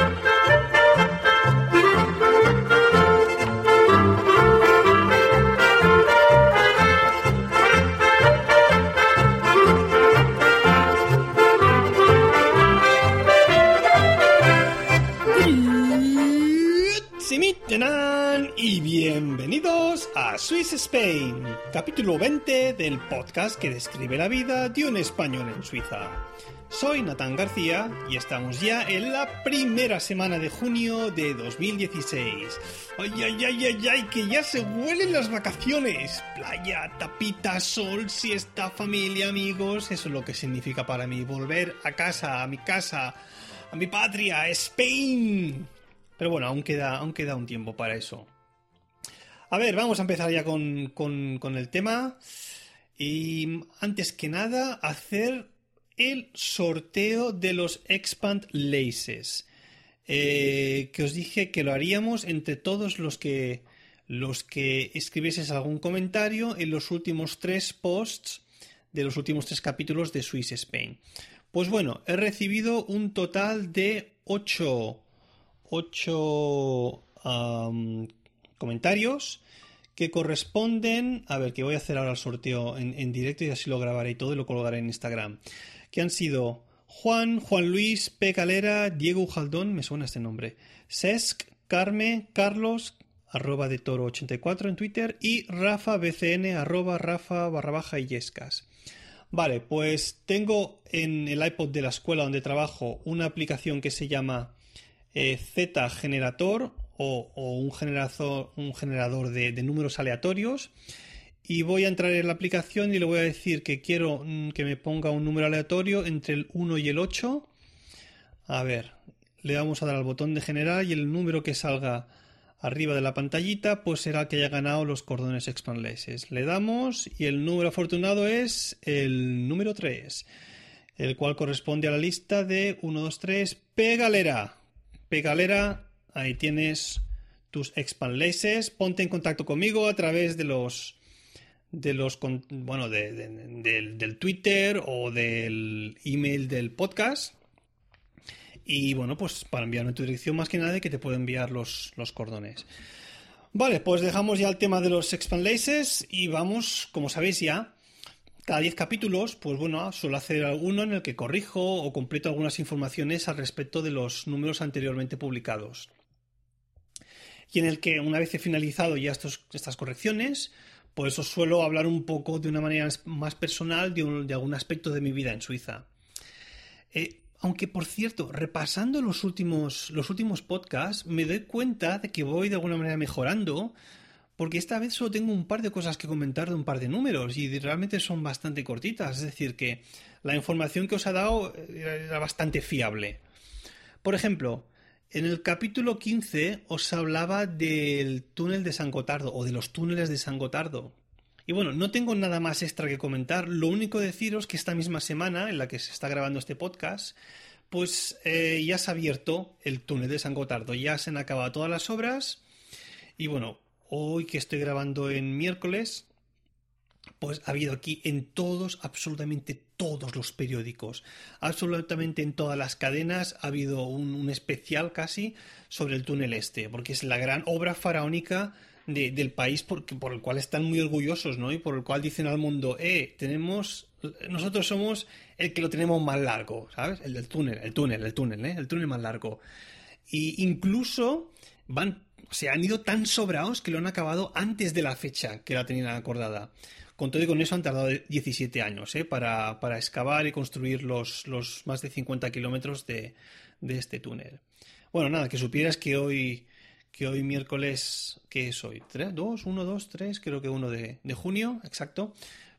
y Swiss Spain, capítulo 20 del podcast que describe la vida de un español en Suiza. Soy Natán García y estamos ya en la primera semana de junio de 2016. ¡Ay, ay, ay, ay, ay! ¡Que ya se huelen las vacaciones! Playa, tapita, sol, siesta, familia, amigos. Eso es lo que significa para mí volver a casa, a mi casa, a mi patria, Spain. Pero bueno, aún queda, aún queda un tiempo para eso. A ver, vamos a empezar ya con, el tema. Y antes que nada, hacer el sorteo de los Expand Laces. Eh, que os dije que lo haríamos entre todos los que los que escribieses algún comentario en los últimos tres posts de los últimos tres capítulos de Swiss Spain. Pues bueno, he recibido un total de 8 ocho comentarios que corresponden, a ver, que voy a hacer ahora el sorteo en, directo y así lo grabaré y todo y lo colgaré en Instagram, que han sido Juan, Juan Luis, P. Calera, Diego Ujaldón, me suena este nombre, Sesc, Carme, Carlos, arroba de toro 84 en Twitter y Rafa BCN, arroba Rafa barra baja y yescas. Vale, pues tengo en el iPod de la escuela donde trabajo una aplicación que se llama eh, Z generator o, un, generador, de, números aleatorios y voy a entrar en la aplicación y le voy a decir que quiero mm, que me ponga un número aleatorio entre el 1 y el 8. A ver, le vamos a dar al botón de generar y el número que salga arriba de la pantallita pues será el que haya ganado los cordones expanleses. Le damos y el número afortunado es el número 3, el cual corresponde a la lista de 1, 2, 3, Pegalera. Pegalera, ahí tienes tus expanlaces. Ponte en contacto conmigo a través de los de los bueno del, Twitter o del email del podcast y bueno pues para enviarme tu dirección más que nada de que te puedo enviar los, los cordones vale pues dejamos ya el tema de los expanlaces y vamos como sabéis ya cada 10 capítulos, pues bueno, suelo hacer alguno en el que corrijo o completo algunas informaciones al respecto de los números anteriormente publicados. Y en el que, una vez he finalizado ya estas correcciones, pues os suelo hablar un poco de una manera más personal de, algún aspecto de mi vida en Suiza. Eh, aunque, por cierto, repasando los últimos, los últimos podcasts, me doy cuenta de que voy de alguna manera mejorando porque esta vez solo tengo un par de cosas que comentar de un par de números y realmente son bastante cortitas, es decir, que la información que os ha dado era bastante fiable. Por ejemplo, en el capítulo 15 os hablaba del túnel de San Gotardo o de los túneles de San Gotardo. Y bueno, no tengo nada más extra que comentar, lo único deciros que esta misma semana en la que se está grabando este podcast, pues eh, ya se ha abierto el túnel de San Gotardo, ya se han acabado todas las obras. Y bueno, hoy que estoy grabando en miércoles, pues ha habido aquí en todos, absolutamente todos los periódicos, absolutamente en todas las cadenas ha habido un, especial casi sobre el túnel este, porque es la gran obra faraónica del país por, por el cual están muy orgullosos, ¿no? Y por el cual dicen al mundo, eh, tenemos, nosotros somos el que lo tenemos más largo, ¿sabes? El del túnel, el túnel, el túnel, ¿eh? El túnel más largo. Y incluso van se han ido tan sobrados que lo han acabado antes de la fecha que la tenían acordada. Con todo y con eso han tardado 17 años ¿eh? para, para, excavar y construir los, los más de 50 kilómetros de, de, este túnel. Bueno, nada, que supieras que hoy, que hoy miércoles, ¿qué es hoy? ¿3? ¿2? ¿1, 2, 3? Creo que 1 de, de junio, exacto.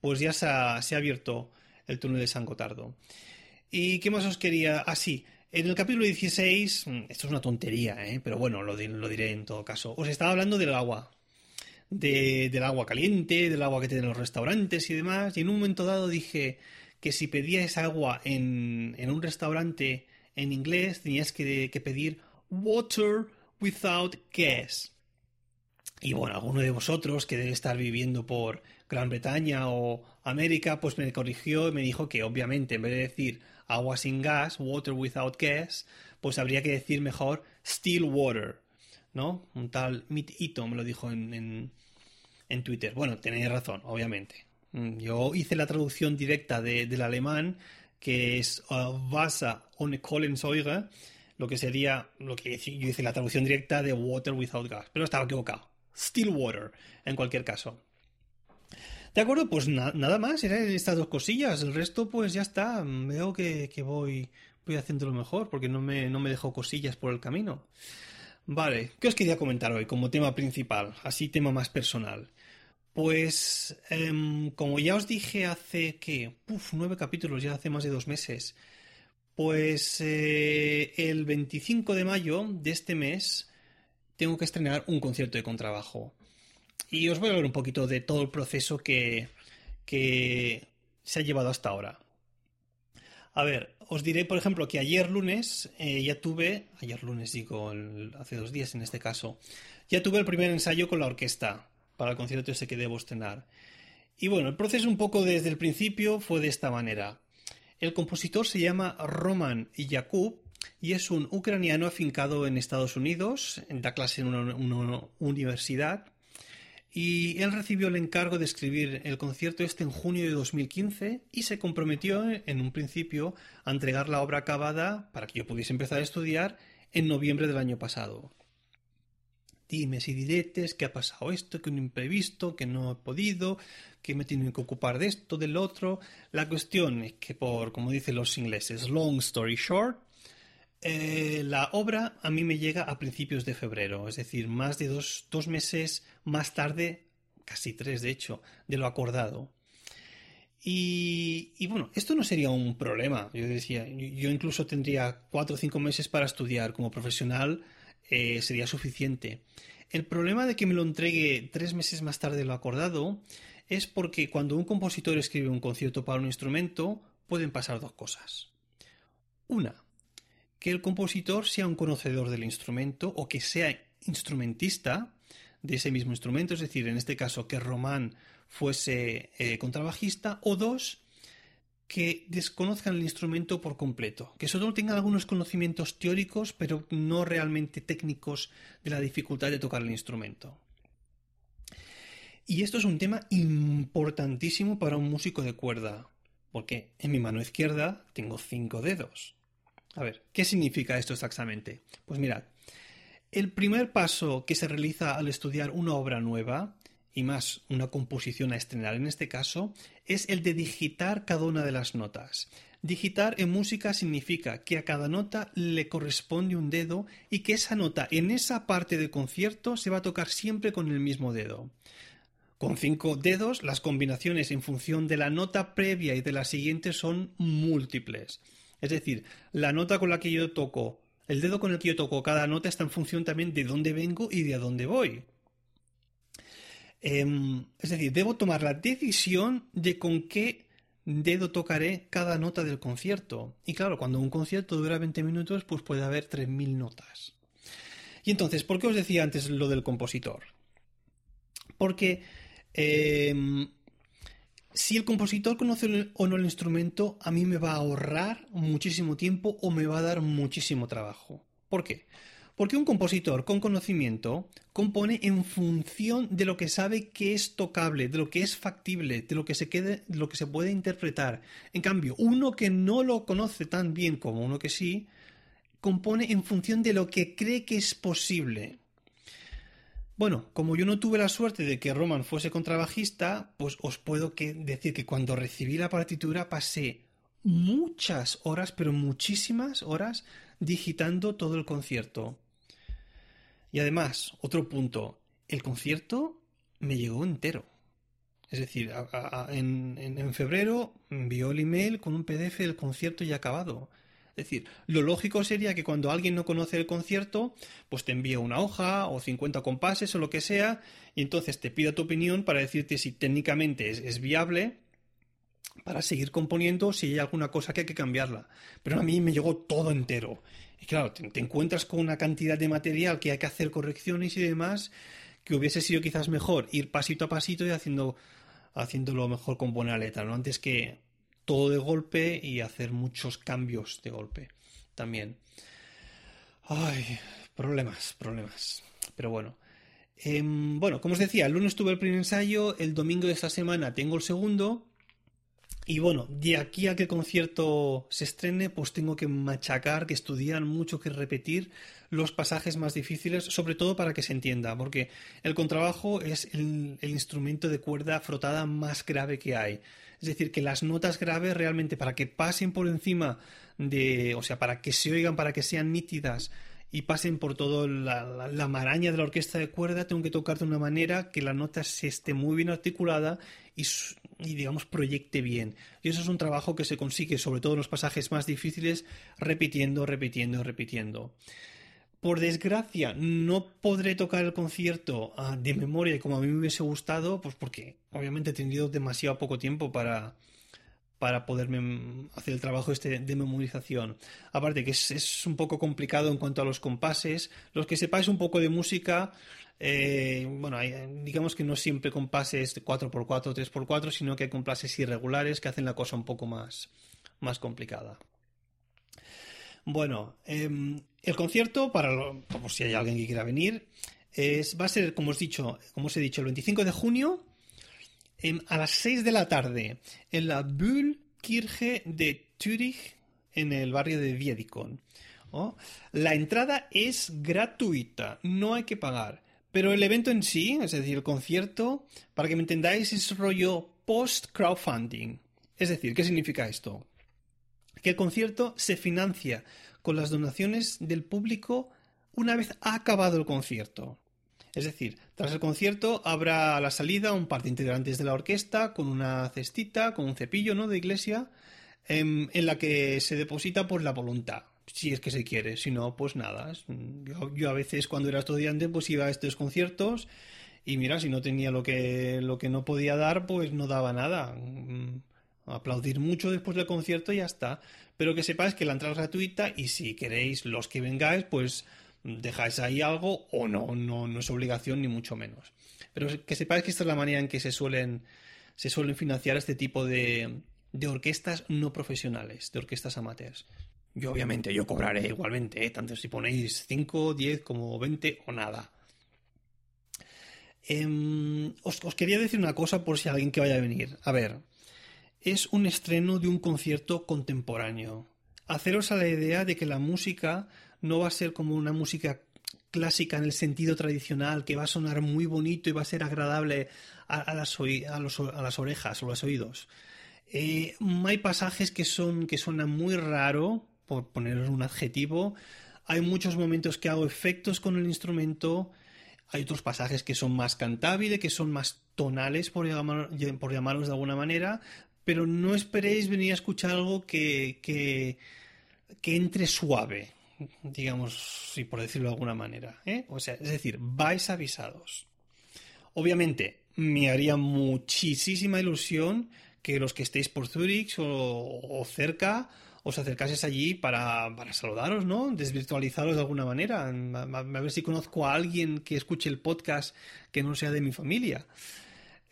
Pues ya se ha, se ha, abierto el túnel de San Gotardo. ¿Y qué más os quería? Ah, sí, en el capítulo 16, mm, esto es una tontería, ¿eh? pero bueno, lo, diré en todo caso. Os estaba hablando del agua. Del agua caliente, del agua que tienen los restaurantes y demás. Y en un momento dado dije que si pedías agua en, un restaurante en inglés, tenías que, que pedir water without gas. Y bueno, alguno de vosotros que debe estar viviendo por Gran Bretaña o América, pues me corrigió y me dijo que obviamente en vez de decir agua sin gas, water without gas, pues habría que decir mejor still water, ¿no? Un tal Mit Ito me lo dijo en, en, Twitter. Bueno, tenéis razón, obviamente. Mm, yo hice la traducción directa del alemán, que es uh, Wasser ohne Kohlensäure, lo que sería, lo que yo hice la traducción directa de water without gas, pero estaba equivocado. Still water, en cualquier caso. De acuerdo, pues nada más, eran estas dos cosillas. El resto, pues ya está. Veo que, voy, voy haciéndolo mejor porque no me, no me dejo cosillas por el camino. Vale, ¿qué os quería comentar hoy como tema principal? Así tema más personal. Pues, em, como ya os dije hace, ¿qué? Uf, nueve capítulos, ya hace más de dos meses. Pues eh, el 25 de mayo de este mes tengo que estrenar un concierto de contrabajo. Y os voy a hablar un poquito de todo el proceso que, se ha llevado hasta ahora. A ver, os diré, por ejemplo, que ayer lunes eh, ya tuve, ayer lunes digo, hace dos días en este caso, ya tuve el primer ensayo con la orquesta para el concierto ese que debo estrenar. Y bueno, el proceso un poco desde el principio fue de esta manera. El compositor se llama Roman Yakub y es un ucraniano afincado en Estados Unidos, da clase en una universidad y él recibió el encargo de escribir el concierto este en junio de 2015 y se comprometió en un principio a entregar la obra acabada para que yo pudiese empezar a estudiar en noviembre del año pasado. Dime si diretes, que ha pasado esto, que un imprevisto, que no he podido, que me tienen que ocupar de esto, del otro. La cuestión es que por, como dicen los ingleses, long story short, eh, la obra a mí me llega a principios de febrero, es decir, más de dos, meses más tarde, casi tres de hecho, de lo acordado. Y, bueno, esto no sería un problema. Yo decía, yo incluso tendría cuatro o cinco meses para estudiar como profesional, eh, sería suficiente. El problema de que me lo entregue tres meses más tarde de lo acordado es porque cuando un compositor escribe un concierto para un instrumento, pueden pasar dos cosas. Una, que el compositor sea un conocedor del instrumento o que sea instrumentista de ese mismo instrumento, es decir, en este caso que Román fuese eh, contrabajista, o dos, que desconozcan el instrumento por completo, que solo tengan algunos conocimientos teóricos, pero no realmente técnicos de la dificultad de tocar el instrumento. Y esto es un tema importantísimo para un músico de cuerda, porque en mi mano izquierda tengo cinco dedos. A ver, ¿qué significa esto exactamente? Pues mirad, el primer paso que se realiza al estudiar una obra nueva, y más una composición a estrenar en este caso, es el de digitar cada una de las notas. Digitar en música significa que a cada nota le corresponde un dedo y que esa nota en esa parte del concierto se va a tocar siempre con el mismo dedo. Con cinco dedos, las combinaciones en función de la nota previa y de la siguiente son múltiples. Es decir, la nota con la que yo toco, el dedo con el que yo toco cada nota está en función también de dónde vengo y de a dónde voy. Em, es decir, debo tomar la decisión de con qué dedo tocaré cada nota del concierto. Y claro, cuando un concierto dura 20 minutos, pues puede haber 3.000 notas. Y entonces, ¿por qué os decía antes lo del compositor? Porque em, si el compositor conoce o no el instrumento, a mí me va a ahorrar muchísimo tiempo o me va a dar muchísimo trabajo. ¿Por qué? Porque un compositor con conocimiento compone en función de lo que sabe que es tocable, de lo que es factible, de lo que se de lo que se puede interpretar. En cambio, uno que no lo conoce tan bien como uno que sí, compone en función de lo que cree que es posible. Bueno, como yo no tuve la suerte de que Roman fuese contrabajista, pues os puedo decir que cuando recibí la partitura pasé muchas horas, pero muchísimas horas, digitando todo el concierto. Y además, otro punto, el concierto me llegó entero. Es decir, en, febrero envió el email con un PDF del concierto ya acabado. Es decir, lo lógico sería que cuando alguien no conoce el concierto, pues te envíe una hoja o 50 compases o lo que sea, y entonces te pida tu opinión para decirte si técnicamente es, viable para seguir componiendo si hay alguna cosa que hay que cambiarla. Pero a mí me llegó todo entero. Y claro, te, encuentras con una cantidad de material que hay que hacer correcciones y demás, que hubiese sido quizás mejor ir pasito a pasito y haciendo, haciéndolo mejor con buena letra, ¿no? Antes que todo de golpe y hacer muchos cambios de golpe también. Ay, problemas, problemas. Pero bueno. Em, bueno, como os decía, el lunes tuve el primer ensayo, el domingo de esta semana tengo el segundo. Y bueno, de aquí a que el concierto se estrene, pues tengo que machacar, que estudiar mucho, que repetir los pasajes más difíciles, sobre todo para que se entienda, porque el contrabajo es el, instrumento de cuerda frotada más grave que hay. Es decir, que las notas graves realmente para que pasen por encima de, o sea, para que se oigan, para que sean nítidas y pasen por toda la, maraña de la orquesta de cuerda, tengo que tocar de una manera que la nota se esté muy bien articulada y, y, digamos, proyecte bien. Y eso es un trabajo que se consigue, sobre todo en los pasajes más difíciles, repitiendo, repitiendo, repitiendo. Por desgracia, no podré tocar el concierto ah, de memoria como a mí me hubiese gustado, pues porque obviamente he tenido demasiado poco tiempo para, para poderme hacer el trabajo este de memorización. Aparte que es, un poco complicado en cuanto a los compases. Los que sepáis un poco de música, eh, bueno, digamos que no siempre compases 4x4, 3x4, sino que hay compases irregulares que hacen la cosa un poco más, más complicada. Bueno, em, el concierto, para por si hay alguien que quiera venir, es, va a ser, como os, dicho, como os he dicho, el 25 de junio a las 6 de la tarde en la Bühlkirche de Zürich, en el barrio de Wiedikon. La entrada es gratuita, no hay que pagar. Pero el evento en sí, es decir, el concierto, para que me entendáis, es rollo post-crowdfunding. Es decir, ¿qué significa esto? Que el concierto se financia con las donaciones del público una vez ha acabado el concierto. Es decir, tras el concierto habrá a la salida un par de integrantes de la orquesta con una cestita, con un cepillo ¿no? de iglesia, em, en, la que se deposita pues, la voluntad, si es que se quiere. Si no, pues nada. Yo, a veces cuando era estudiante pues iba a estos conciertos y mira, si no tenía lo que, lo que no podía dar, pues no daba nada. Mm, aplaudir mucho después del concierto y ya está. Pero que sepáis que la entrada es gratuita y si queréis los que vengáis, pues dejáis ahí algo o no, no, no es obligación ni mucho menos. Pero que sepáis que esta es la manera en que se suelen, se suelen financiar este tipo de, de orquestas no profesionales, de orquestas amateurs. Yo obviamente yo cobraré igualmente, ¿eh? tanto si ponéis 5, 10 como 20 o nada. Em, os, os, quería decir una cosa por si alguien que vaya a venir. A ver, es un estreno de un concierto contemporáneo. Haceros a la idea de que la música no va a ser como una música clásica en el sentido tradicional, que va a sonar muy bonito y va a ser agradable a, las, a, las orejas o los oídos. Eh, hay pasajes que son que suenan muy raro, por poner un adjetivo. Hay muchos momentos que hago efectos con el instrumento. Hay otros pasajes que son más cantables, que son más tonales, por, por llamarlos de alguna manera. Pero no esperéis venir a escuchar algo que, que, que entre suave digamos, si por decirlo de alguna manera. ¿eh? O sea, es decir, vais avisados. Obviamente, me haría muchísima ilusión que los que estéis por Zurich o, cerca os acercases allí para, para, saludaros, ¿no? Desvirtualizaros de alguna manera. A, ver si conozco a alguien que escuche el podcast que no sea de mi familia.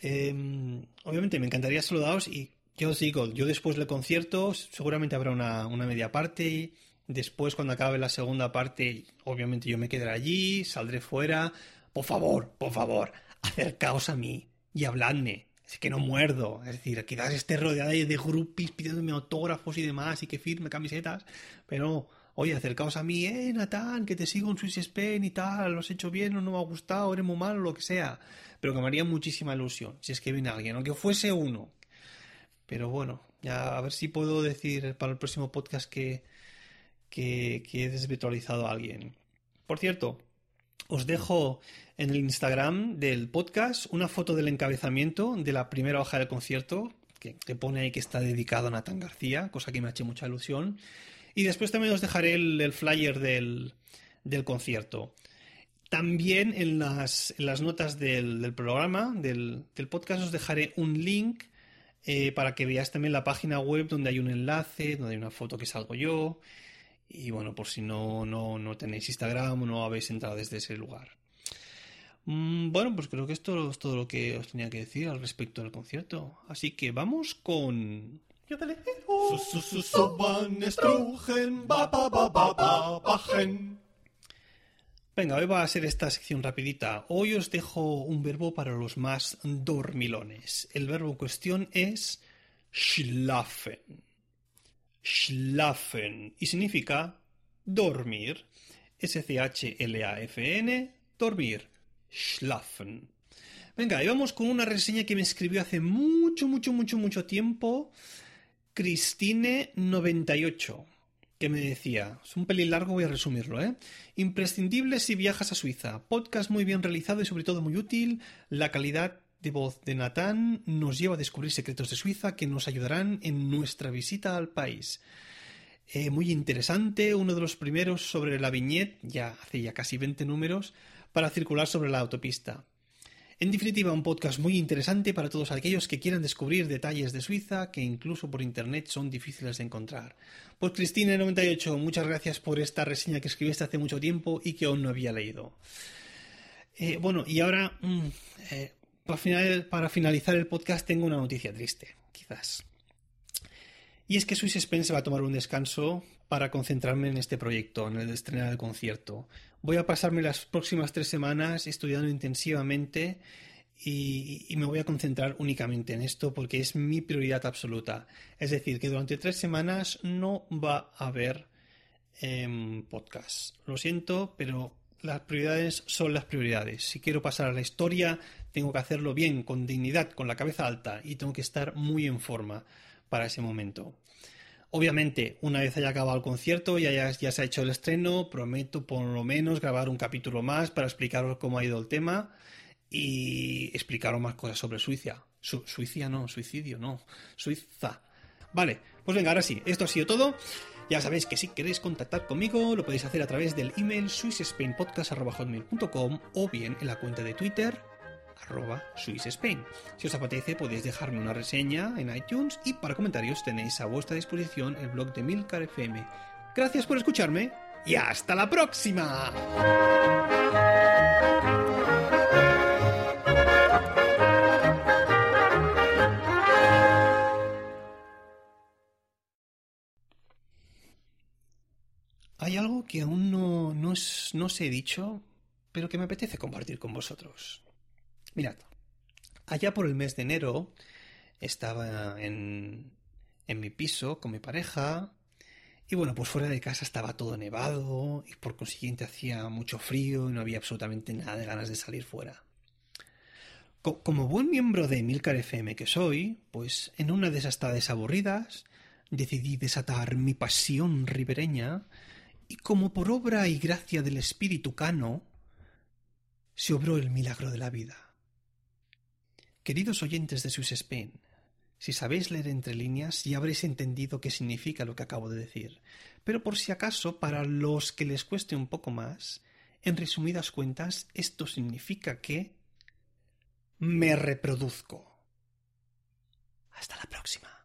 Em, obviamente me encantaría saludaros y yo os digo, yo después del concierto seguramente habrá una, una media parte Después, cuando acabe la segunda parte, obviamente yo me quedaré allí, saldré fuera. Por favor, por favor, acercaos a mí y habladme. Es que no muerdo. Es decir, quizás esté rodeada de groupies pidiéndome autógrafos y demás y que firme camisetas. Pero, oye, acercaos a mí, eh, Natán, que te sigo en Swiss Spain y tal, lo has hecho bien o no me ha gustado, eres muy malo, lo que sea. Pero que me haría muchísima ilusión si es que viene alguien, aunque fuese uno. Pero bueno, ya a ver si puedo decir para el próximo podcast que que, he desvirtualizado a alguien. Por cierto, os dejo en el Instagram del podcast una foto del encabezamiento de la primera hoja del concierto, que, te pone ahí que está dedicado a Nathan García, cosa que me ha hecho mucha ilusión. Y después también os dejaré el, flyer del, concierto. También en las, notas del, programa, del, podcast, os dejaré un link eh, para que veáis también la página web donde hay un enlace, donde hay una foto que salgo yo y bueno, por si no, no, no tenéis Instagram o no habéis entrado desde ese lugar. Mm, bueno, pues creo que esto es todo lo que os tenía que decir al respecto del concierto. Así que vamos con, Venga, hoy va a ser esta sección rapidita. Hoy os dejo un verbo para los más dormilones. El verbo en cuestión es schlafen. Schlafen. Y significa dormir. S-C-H-L-A-F-N. Dormir. Schlafen. Venga, y vamos con una reseña que me escribió hace mucho, mucho, mucho, mucho tiempo Cristine98, que me decía, es un pelín largo, voy a resumirlo, ¿eh? Imprescindible si viajas a Suiza. Podcast muy bien realizado y sobre todo muy útil. La calidad de voz de Natán nos lleva a descubrir secretos de Suiza que nos ayudarán en nuestra visita al país. Eh, muy interesante, uno de los primeros sobre la viñeta, ya hace ya casi 20 números, para circular sobre la autopista. En definitiva, un podcast muy interesante para todos aquellos que quieran descubrir detalles de Suiza que incluso por internet son difíciles de encontrar. Pues Cristina98, muchas gracias por esta reseña que escribiste hace mucho tiempo y que aún no había leído. Eh, bueno, y ahora, mm, eh, para, finalizar el podcast, tengo una noticia triste, quizás. Y es que Swiss Spain se va a tomar un descanso para concentrarme en este proyecto, en el de estrenar el concierto. Voy a pasarme las próximas tres semanas estudiando intensivamente y, me voy a concentrar únicamente en esto porque es mi prioridad absoluta. Es decir, que durante tres semanas no va a haber em, podcast. Lo siento, pero las prioridades son las prioridades. Si quiero pasar a la historia, tengo que hacerlo bien, con dignidad, con la cabeza alta y tengo que estar muy en forma para ese momento. Obviamente, una vez haya acabado el concierto, ya, ya, se ha hecho el estreno, prometo por lo menos grabar un capítulo más para explicaros cómo ha ido el tema y explicaros más cosas sobre Suiza. Suiza no, suicidio no, Suiza. Vale, pues venga, ahora sí, esto ha sido todo. Ya sabéis que si queréis contactar conmigo lo podéis hacer a través del email swissspainpodcast.com o bien en la cuenta de Twitter arroba SwissSpain. Si os apetece podéis dejarme una reseña en iTunes y para comentarios tenéis a vuestra disposición el blog de Milcar FM. Gracias por escucharme y hasta la próxima. Hay algo que aún no, no, no os he dicho, pero que me apetece compartir con vosotros. Mirad, allá por el mes de enero estaba en, en mi piso con mi pareja y bueno, pues fuera de casa estaba todo nevado y por consiguiente hacía mucho frío y no había absolutamente nada de ganas de salir fuera. como buen miembro de Milcar FM que soy, pues en una de esas tardes aburridas decidí desatar mi pasión ribereña y como por obra y gracia del espíritu cano, se obró el milagro de la vida. Queridos oyentes de Swiss Spain, si sabéis leer entre líneas ya habréis entendido qué significa lo que acabo de decir, pero por si acaso, para los que les cueste un poco más, en resumidas cuentas, esto significa que me reproduzco. Hasta la próxima.